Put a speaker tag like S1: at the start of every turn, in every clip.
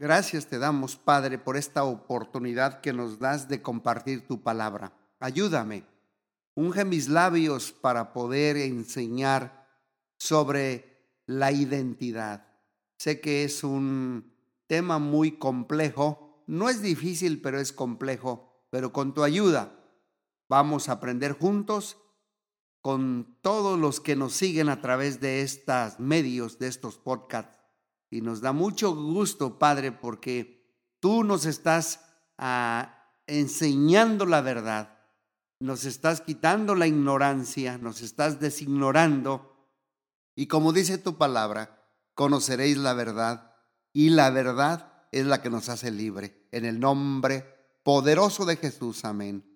S1: Gracias te damos, Padre, por esta oportunidad que nos das de compartir tu palabra. Ayúdame. Unge mis labios para poder enseñar sobre la identidad. Sé que es un tema muy complejo. No es difícil, pero es complejo. Pero con tu ayuda vamos a aprender juntos con todos los que nos siguen a través de estos medios, de estos podcasts y nos da mucho gusto, Padre, porque tú nos estás ah, enseñando la verdad, nos estás quitando la ignorancia, nos estás designorando. Y como dice tu palabra, conoceréis la verdad y la verdad es la que nos hace libre. En el nombre poderoso de Jesús, amén.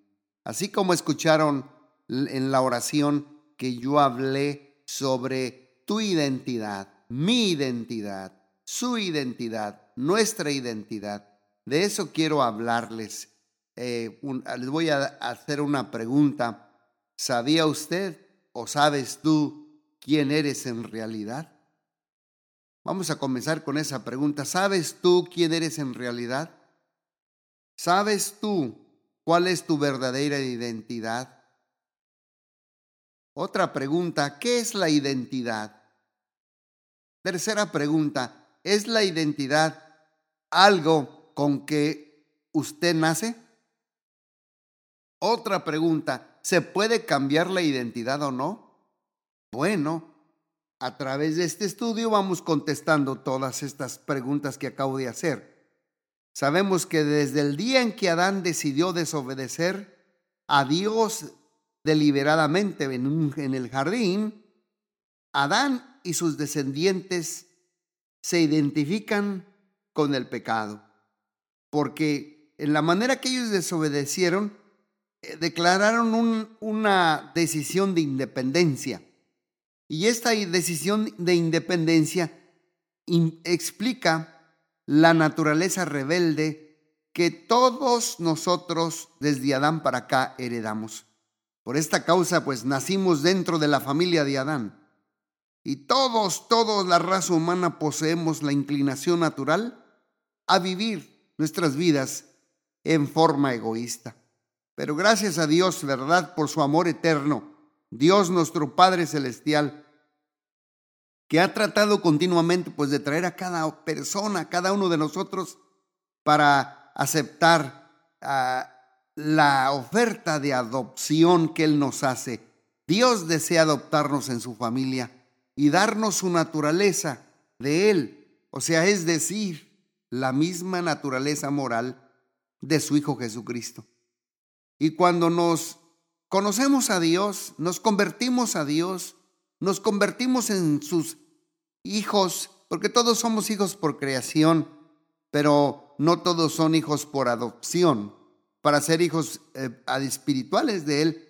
S1: Así como escucharon en la oración que yo hablé sobre tu identidad, mi identidad, su identidad, nuestra identidad. De eso quiero hablarles. Eh, les voy a hacer una pregunta. ¿Sabía usted o sabes tú quién eres en realidad? Vamos a comenzar con esa pregunta. ¿Sabes tú quién eres en realidad? ¿Sabes tú cuál es tu verdadera identidad? Otra pregunta, ¿qué es la identidad? Tercera pregunta, ¿Es la identidad algo con que usted nace? Otra pregunta, ¿se puede cambiar la identidad o no? Bueno, a través de este estudio vamos contestando todas estas preguntas que acabo de hacer. Sabemos que desde el día en que Adán decidió desobedecer a Dios deliberadamente en, el jardín, Adán y sus descendientes se identifican con el pecado, porque en la manera que ellos desobedecieron, eh, declararon una decisión de independencia. Y esta decisión de independencia explica la naturaleza rebelde que todos nosotros desde Adán para acá heredamos. Por esta causa, pues nacimos dentro de la familia de Adán. Y todos, todos la raza humana poseemos la inclinación natural a vivir nuestras vidas en forma egoísta. Pero gracias a Dios, ¿verdad? Por su amor eterno, Dios nuestro Padre Celestial, que ha tratado continuamente pues de traer a cada persona, a cada uno de nosotros, para aceptar ah, la oferta de adopción que Él nos hace. Dios desea adoptarnos en su familia y darnos su naturaleza de Él, o sea, es decir, la misma naturaleza moral de su Hijo Jesucristo. Y cuando nos conocemos a Dios, nos convertimos a Dios, nos convertimos en sus hijos, porque todos somos hijos por creación, pero no todos son hijos por adopción. Para ser hijos eh, espirituales de Él,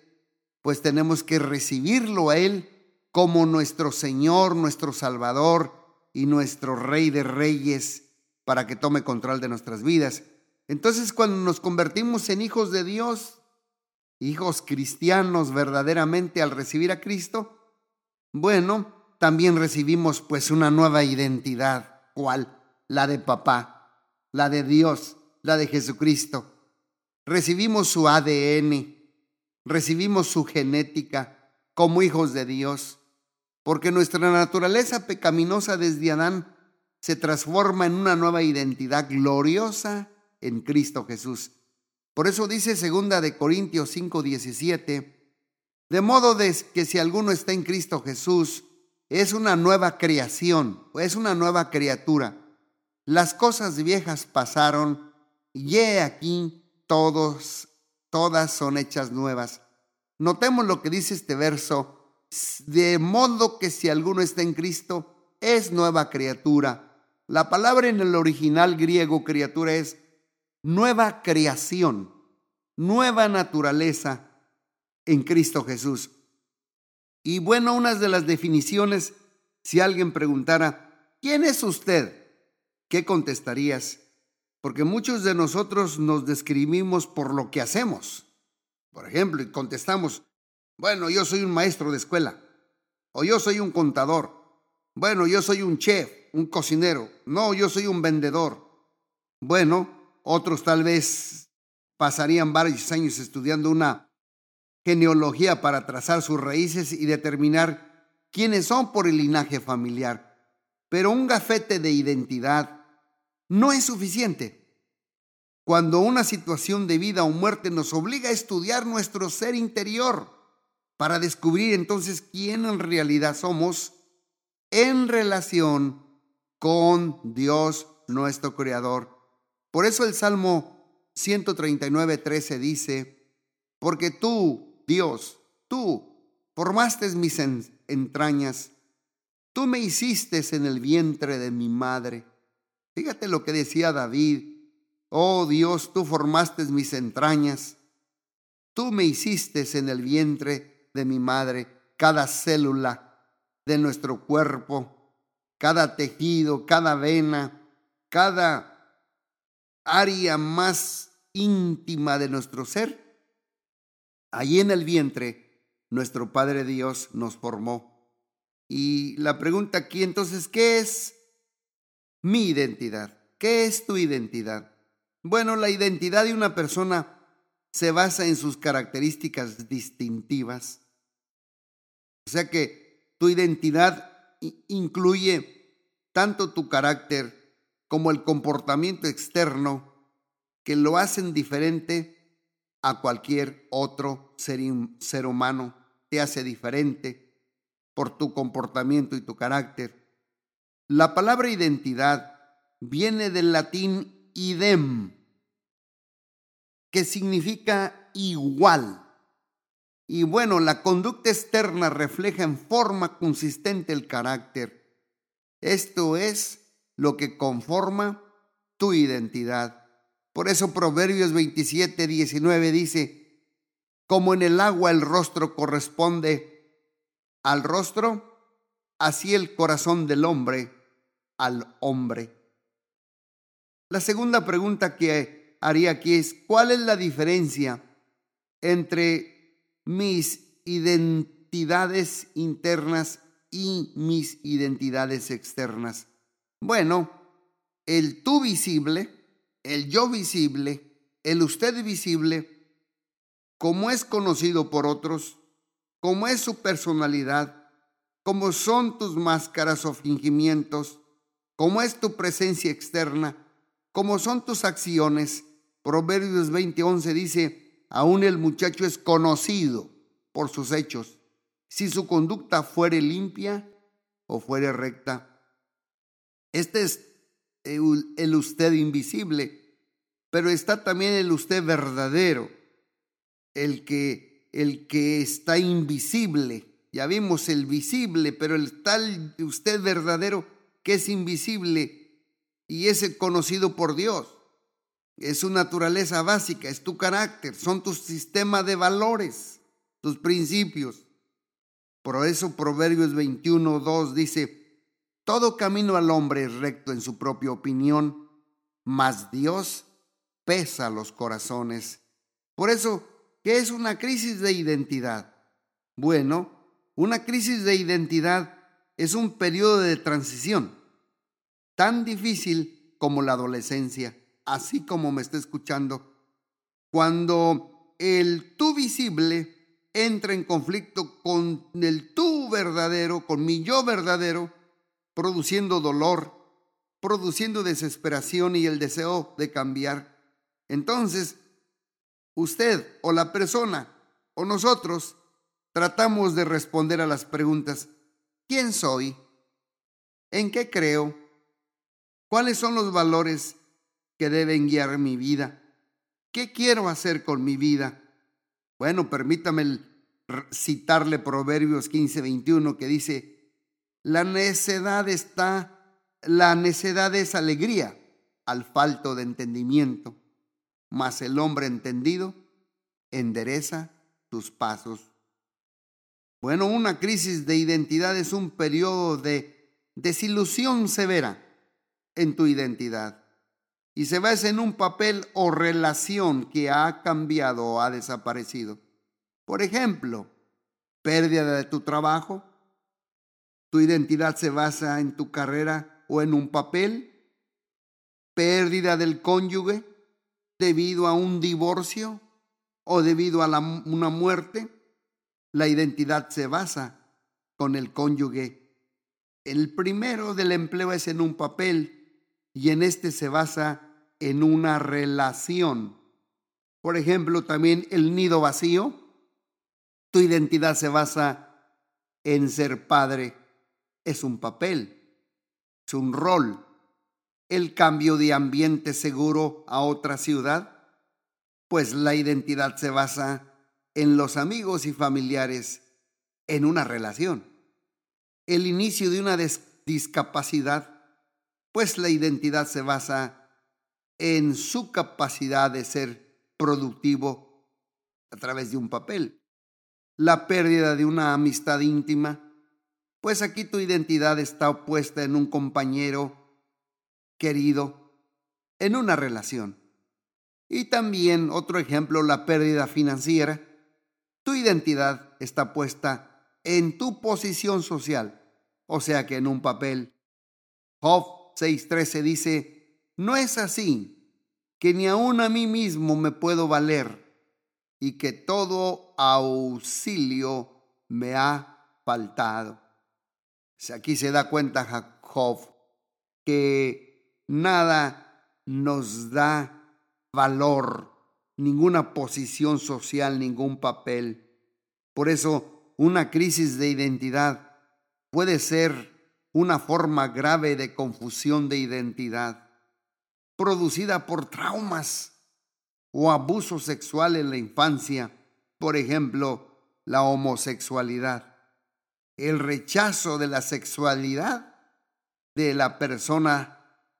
S1: pues tenemos que recibirlo a Él como nuestro Señor, nuestro Salvador y nuestro Rey de Reyes para que tome control de nuestras vidas. Entonces cuando nos convertimos en hijos de Dios, hijos cristianos verdaderamente al recibir a Cristo, bueno, también recibimos pues una nueva identidad. ¿Cuál? La de papá, la de Dios, la de Jesucristo. Recibimos su ADN, recibimos su genética como hijos de Dios porque nuestra naturaleza pecaminosa desde Adán se transforma en una nueva identidad gloriosa en Cristo Jesús. Por eso dice segunda de Corintios 5:17, de modo que si alguno está en Cristo Jesús, es una nueva creación, es una nueva criatura. Las cosas viejas pasaron y he aquí todos todas son hechas nuevas. Notemos lo que dice este verso de modo que si alguno está en Cristo, es nueva criatura. La palabra en el original griego criatura es nueva creación, nueva naturaleza en Cristo Jesús. Y bueno, una de las definiciones, si alguien preguntara, ¿quién es usted? ¿Qué contestarías? Porque muchos de nosotros nos describimos por lo que hacemos. Por ejemplo, y contestamos, bueno, yo soy un maestro de escuela. O yo soy un contador. Bueno, yo soy un chef, un cocinero. No, yo soy un vendedor. Bueno, otros tal vez pasarían varios años estudiando una genealogía para trazar sus raíces y determinar quiénes son por el linaje familiar. Pero un gafete de identidad no es suficiente. Cuando una situación de vida o muerte nos obliga a estudiar nuestro ser interior para descubrir entonces quién en realidad somos en relación con Dios nuestro Creador. Por eso el Salmo 139, 13 dice, porque tú, Dios, tú formaste mis entrañas, tú me hiciste en el vientre de mi madre. Fíjate lo que decía David, oh Dios, tú formaste mis entrañas, tú me hiciste en el vientre de mi madre, cada célula de nuestro cuerpo, cada tejido, cada vena, cada área más íntima de nuestro ser. Allí en el vientre, nuestro Padre Dios nos formó. Y la pregunta aquí entonces, ¿qué es mi identidad? ¿Qué es tu identidad? Bueno, la identidad de una persona se basa en sus características distintivas. O sea que tu identidad incluye tanto tu carácter como el comportamiento externo que lo hacen diferente a cualquier otro ser, ser humano, te hace diferente por tu comportamiento y tu carácter. La palabra identidad viene del latín idem, que significa igual. Y bueno, la conducta externa refleja en forma consistente el carácter. Esto es lo que conforma tu identidad. Por eso Proverbios 27, 19 dice, como en el agua el rostro corresponde al rostro, así el corazón del hombre al hombre. La segunda pregunta que haría aquí es, ¿cuál es la diferencia entre mis identidades internas y mis identidades externas? Bueno, el tú visible, el yo visible, el usted visible, como es conocido por otros, como es su personalidad, como son tus máscaras o fingimientos, como es tu presencia externa, como son tus acciones. Proverbios 20:11 dice, aún el muchacho es conocido por sus hechos, si su conducta fuere limpia o fuere recta. Este es el usted invisible, pero está también el usted verdadero, el que, el que está invisible. Ya vimos el visible, pero el tal usted verdadero que es invisible y es conocido por Dios. Es su naturaleza básica, es tu carácter, son tu sistema de valores, tus principios. Por eso Proverbios 21, 2 dice, todo camino al hombre es recto en su propia opinión, mas Dios pesa los corazones. Por eso, ¿qué es una crisis de identidad? Bueno, una crisis de identidad es un periodo de transición tan difícil como la adolescencia, así como me está escuchando, cuando el tú visible entra en conflicto con el tú verdadero, con mi yo verdadero, produciendo dolor, produciendo desesperación y el deseo de cambiar. Entonces, usted o la persona o nosotros tratamos de responder a las preguntas, ¿quién soy? ¿En qué creo? ¿Cuáles son los valores que deben guiar mi vida? ¿Qué quiero hacer con mi vida? Bueno, permítame citarle Proverbios 15, 21 que dice, la necedad está, la necedad es alegría al falto de entendimiento, mas el hombre entendido endereza tus pasos. Bueno, una crisis de identidad es un periodo de desilusión severa en tu identidad y se basa en un papel o relación que ha cambiado o ha desaparecido. Por ejemplo, pérdida de tu trabajo, tu identidad se basa en tu carrera o en un papel, pérdida del cónyuge debido a un divorcio o debido a una muerte, la identidad se basa con el cónyuge. El primero del empleo es en un papel y en este se basa en una relación. Por ejemplo, también el nido vacío. Tu identidad se basa en ser padre. Es un papel, es un rol. El cambio de ambiente seguro a otra ciudad, pues la identidad se basa en los amigos y familiares, en una relación. El inicio de una discapacidad, pues la identidad se basa en su capacidad de ser productivo a través de un papel. La pérdida de una amistad íntima, pues aquí tu identidad está opuesta en un compañero querido, en una relación. Y también otro ejemplo, la pérdida financiera. Tu identidad está puesta en tu posición social, o sea que en un papel. Job 6:13 dice, no es así, que ni aun a mí mismo me puedo valer y que todo auxilio me ha faltado. Aquí se da cuenta Job que nada nos da valor, ninguna posición social, ningún papel. Por eso una crisis de identidad puede ser una forma grave de confusión de identidad, producida por traumas o abuso sexual en la infancia, por ejemplo, la homosexualidad, el rechazo de la sexualidad de la persona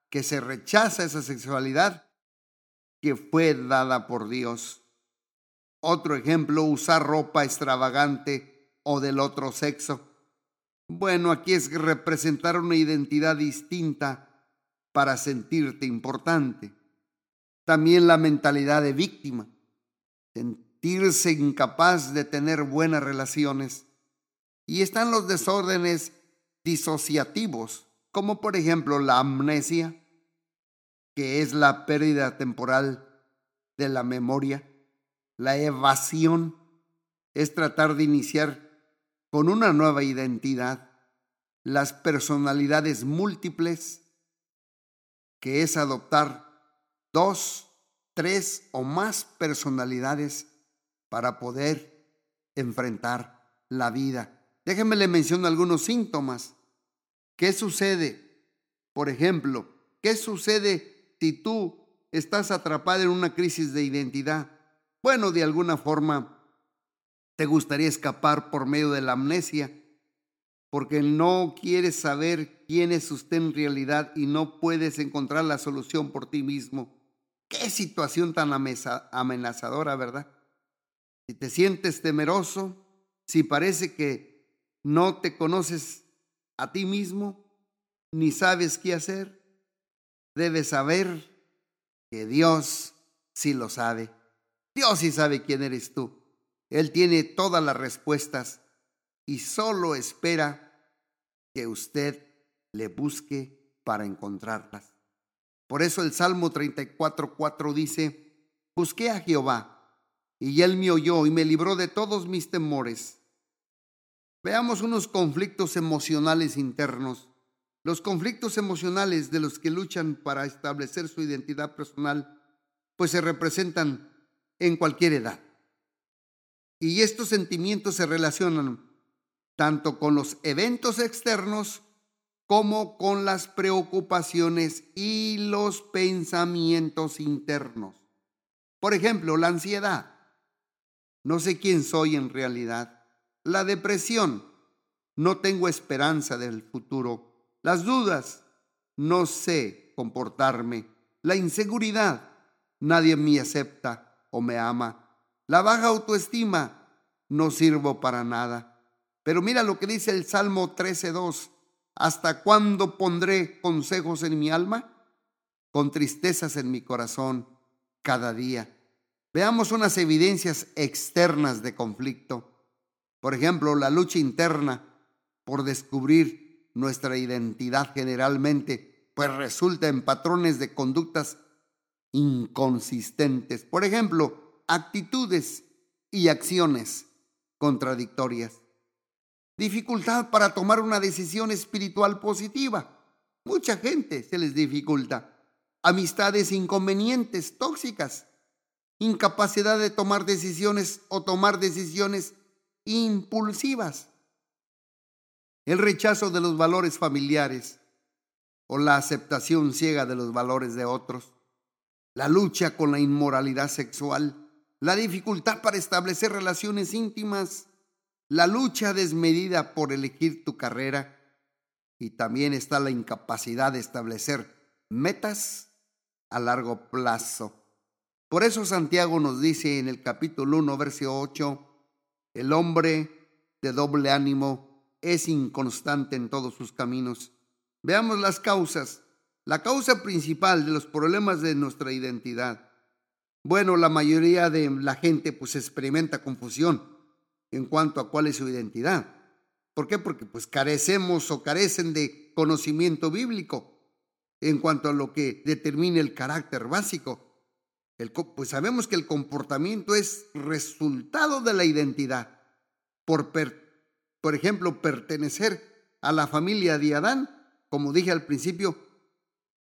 S1: que se rechaza esa sexualidad que fue dada por Dios. Otro ejemplo, usar ropa extravagante o del otro sexo bueno, aquí es representar una identidad distinta para sentirte importante. También la mentalidad de víctima, sentirse incapaz de tener buenas relaciones. Y están los desórdenes disociativos, como por ejemplo la amnesia, que es la pérdida temporal de la memoria. La evasión es tratar de iniciar con una nueva identidad, las personalidades múltiples, que es adoptar dos, tres o más personalidades para poder enfrentar la vida. Déjenme le menciono algunos síntomas. ¿Qué sucede? Por ejemplo, ¿qué sucede si tú estás atrapado en una crisis de identidad? Bueno, de alguna forma te gustaría escapar por medio de la amnesia, porque no quieres saber quién es usted en realidad y no puedes encontrar la solución por ti mismo. Qué situación tan amenazadora, ¿verdad? Si te sientes temeroso, si parece que no te conoces a ti mismo, ni sabes qué hacer, debes saber que Dios sí lo sabe. Dios sí sabe quién eres tú. Él tiene todas las respuestas y solo espera que usted le busque para encontrarlas. Por eso el Salmo 34.4 dice, busqué a Jehová y él me oyó y me libró de todos mis temores. Veamos unos conflictos emocionales internos. Los conflictos emocionales de los que luchan para establecer su identidad personal, pues se representan en cualquier edad. Y estos sentimientos se relacionan tanto con los eventos externos como con las preocupaciones y los pensamientos internos. Por ejemplo, la ansiedad. No sé quién soy en realidad. La depresión. No tengo esperanza del futuro. Las dudas. No sé comportarme. La inseguridad. Nadie me acepta o me ama. La baja autoestima, no sirvo para nada. Pero mira lo que dice el Salmo 13.2. ¿Hasta cuándo pondré consejos en mi alma? Con tristezas en mi corazón cada día. Veamos unas evidencias externas de conflicto. Por ejemplo, la lucha interna por descubrir nuestra identidad generalmente pues resulta en patrones de conductas inconsistentes. Por ejemplo, actitudes y acciones contradictorias. Dificultad para tomar una decisión espiritual positiva. Mucha gente se les dificulta. Amistades inconvenientes, tóxicas. Incapacidad de tomar decisiones o tomar decisiones impulsivas. El rechazo de los valores familiares o la aceptación ciega de los valores de otros. La lucha con la inmoralidad sexual. La dificultad para establecer relaciones íntimas la lucha desmedida por elegir tu carrera y también está la incapacidad de establecer metas a largo plazo. Por eso Santiago nos dice en el capítulo 1, versículo 8, el hombre de doble ánimo es inconstante en todos sus caminos. Veamos las causas. La causa principal de los problemas de nuestra identidad. Bueno, la mayoría de la gente pues experimenta confusión en cuanto a cuál es su identidad. ¿Por qué? Porque pues carecemos o carecen de conocimiento bíblico en cuanto a lo que determina el carácter básico. Pues sabemos que el comportamiento es resultado de la identidad. Por ejemplo, pertenecer a la familia de Adán, como dije al principio,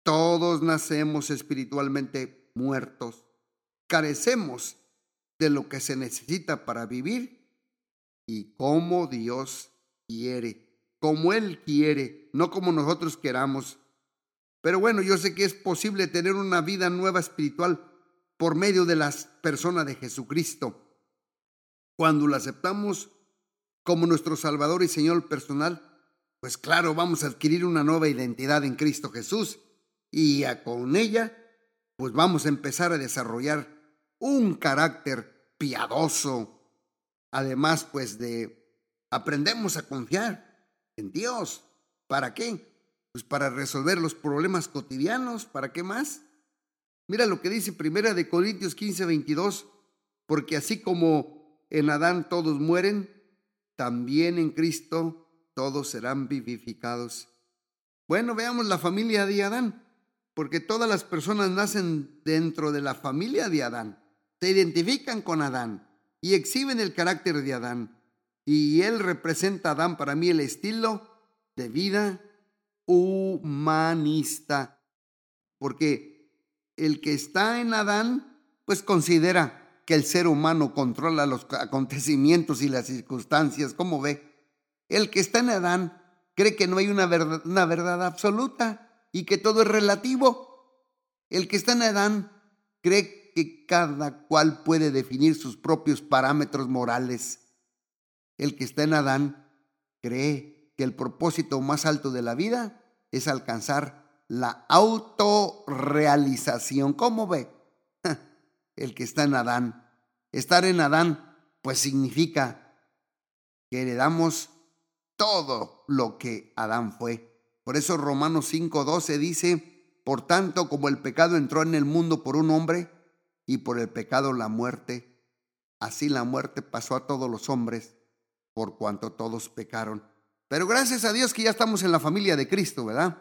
S1: todos nacemos espiritualmente muertos. Carecemos de lo que se necesita para vivir y como Dios quiere, como Él quiere, no como nosotros queramos. Pero bueno, yo sé que es posible tener una vida nueva espiritual por medio de la persona de Jesucristo. Cuando lo aceptamos como nuestro Salvador y Señor personal, pues claro, vamos a adquirir una nueva identidad en Cristo Jesús y con ella, pues vamos a empezar a desarrollar un carácter piadoso, Además, pues de aprendemos a confiar en Dios. ¿Para qué? Pues para resolver los problemas cotidianos. ¿Para qué más? Mira lo que dice Primera de Corintios 15, 22. Porque así como en Adán todos mueren, también en Cristo todos serán vivificados. Bueno, veamos la familia de Adán, porque todas las personas nacen dentro de la familia de Adán, se identifican con Adán y exhiben el carácter de Adán. Y él representa a Adán para mí el estilo de vida humanista. Porque el que está en Adán, pues considera que el ser humano controla los acontecimientos y las circunstancias, como ve. El que está en Adán cree que no hay una verdad, una verdad absoluta y que todo es relativo. El que está en Adán cree que cada cual puede definir sus propios parámetros morales. El que está en Adán cree que el propósito más alto de la vida es alcanzar la autorrealización. ¿Cómo ve? El que está en Adán. Estar en Adán, pues significa que heredamos todo lo que Adán fue. Por eso Romanos 5:12 dice, por tanto, como el pecado entró en el mundo por un hombre, y por el pecado la muerte. Así la muerte pasó a todos los hombres, por cuanto todos pecaron. Pero gracias a Dios que ya estamos en la familia de Cristo, ¿verdad?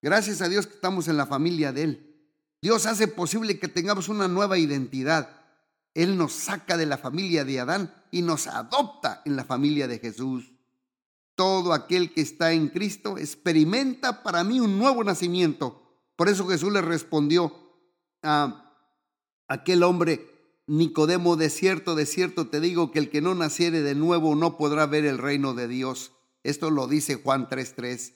S1: Gracias a Dios que estamos en la familia de Él. Dios hace posible que tengamos una nueva identidad. Él nos saca de la familia de Adán y nos adopta en la familia de Jesús. Todo aquel que está en Cristo experimenta para mí un nuevo nacimiento. Por eso Jesús le respondió a aquel hombre, Nicodemo, de cierto, de cierto te digo que el que no naciere de nuevo no podrá ver el reino de Dios. Esto lo dice Juan 3:3.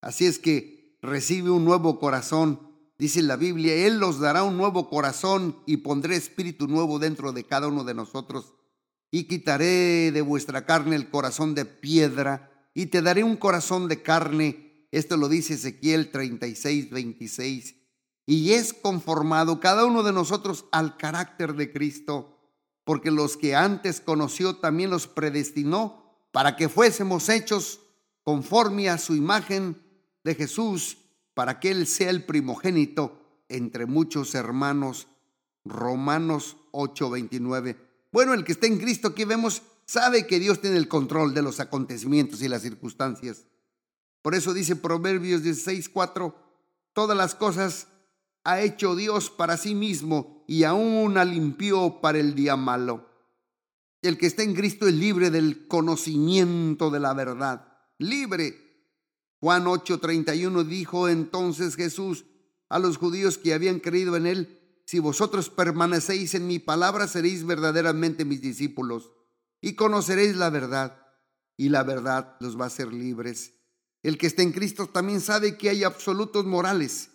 S1: Así es que recibe un nuevo corazón. Dice la Biblia, Él los dará un nuevo corazón y pondré espíritu nuevo dentro de cada uno de nosotros. Y quitaré de vuestra carne el corazón de piedra y te daré un corazón de carne. Esto lo dice Ezequiel 36, 26 y es conformado cada uno de nosotros al carácter de Cristo, porque los que antes conoció también los predestinó para que fuésemos hechos conforme a su imagen de Jesús, para que Él sea el primogénito entre muchos hermanos. Romanos 8:29. Bueno, el que está en Cristo aquí vemos, sabe que Dios tiene el control de los acontecimientos y las circunstancias. Por eso dice Proverbios 16:4 todas las cosas ha hecho Dios para sí mismo y aún limpió para el día malo. El que está en Cristo es libre del conocimiento de la verdad. Libre. Juan 8:31 dijo entonces Jesús a los judíos que habían creído en él, si vosotros permanecéis en mi palabra, seréis verdaderamente mis discípulos y conoceréis la verdad, y la verdad los va a hacer libres. El que está en Cristo también sabe que hay absolutos morales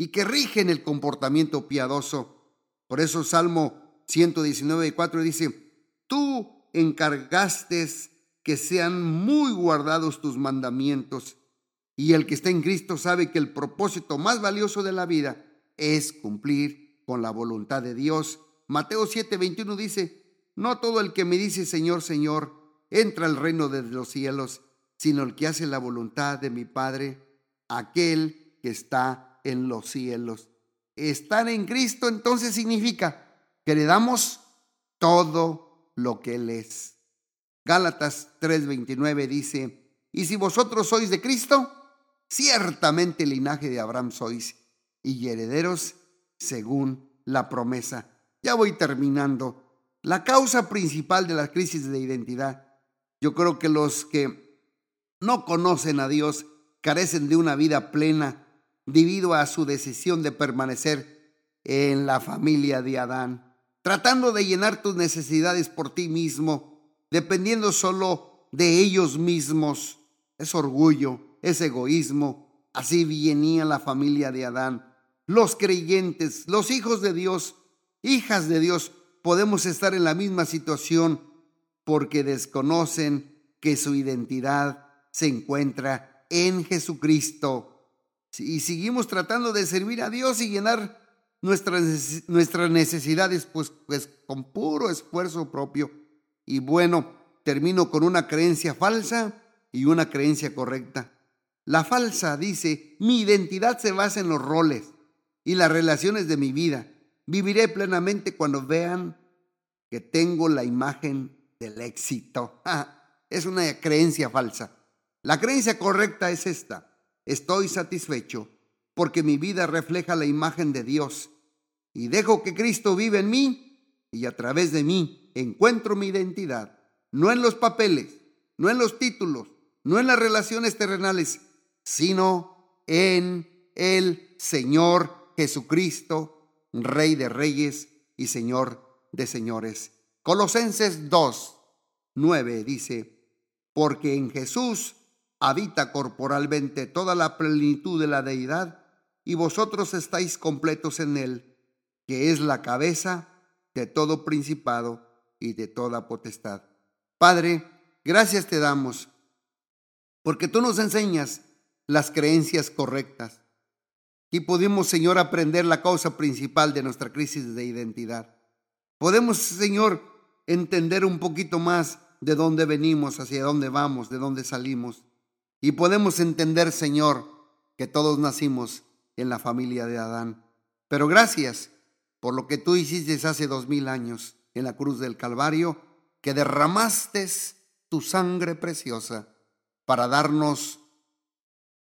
S1: y que rigen el comportamiento piadoso. Por eso Salmo 119, 4 dice, tú encargaste que sean muy guardados tus mandamientos. Y el que está en Cristo sabe que el propósito más valioso de la vida es cumplir con la voluntad de Dios. Mateo 7, 21 dice, no todo el que me dice Señor, Señor, entra al reino de los cielos, sino el que hace la voluntad de mi Padre, aquel que está en los cielos. Estar en Cristo entonces significa que le damos todo lo que Él es. Gálatas 3:29 dice, y si vosotros sois de Cristo, ciertamente linaje de Abraham sois y herederos según la promesa. Ya voy terminando. La causa principal de la crisis de identidad, yo creo que los que no conocen a Dios, carecen de una vida plena debido a su decisión de permanecer en la familia de Adán, tratando de llenar tus necesidades por ti mismo, dependiendo solo de ellos mismos. Es orgullo, es egoísmo. Así venía la familia de Adán. Los creyentes, los hijos de Dios, hijas de Dios, podemos estar en la misma situación porque desconocen que su identidad se encuentra en Jesucristo. Y seguimos tratando de servir a Dios y llenar nuestras, nuestras necesidades pues, pues con puro esfuerzo propio. Y bueno, termino con una creencia falsa y una creencia correcta. La falsa dice, mi identidad se basa en los roles y las relaciones de mi vida. Viviré plenamente cuando vean que tengo la imagen del éxito. es una creencia falsa. La creencia correcta es esta. Estoy satisfecho porque mi vida refleja la imagen de Dios y dejo que Cristo vive en mí y a través de mí encuentro mi identidad, no en los papeles, no en los títulos, no en las relaciones terrenales, sino en el Señor Jesucristo, Rey de Reyes y Señor de Señores. Colosenses 2, 9 dice, porque en Jesús habita corporalmente toda la plenitud de la deidad, y vosotros estáis completos en él, que es la cabeza de todo principado y de toda potestad. Padre, gracias te damos, porque tú nos enseñas las creencias correctas. Y podemos, Señor, aprender la causa principal de nuestra crisis de identidad. Podemos, Señor, entender un poquito más de dónde venimos, hacia dónde vamos, de dónde salimos. Y podemos entender, Señor, que todos nacimos en la familia de Adán. Pero gracias por lo que tú hiciste hace dos mil años en la cruz del Calvario, que derramaste tu sangre preciosa para darnos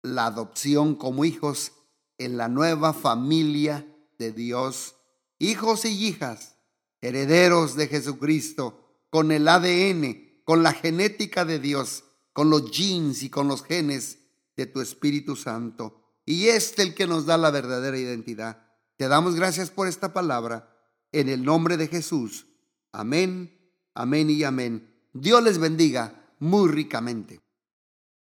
S1: la adopción como hijos en la nueva familia de Dios, hijos y hijas, herederos de Jesucristo, con el ADN, con la genética de Dios con los genes y con los genes de tu Espíritu Santo. Y este el que nos da la verdadera identidad. Te damos gracias por esta palabra. En el nombre de Jesús. Amén, amén y amén. Dios les bendiga muy ricamente.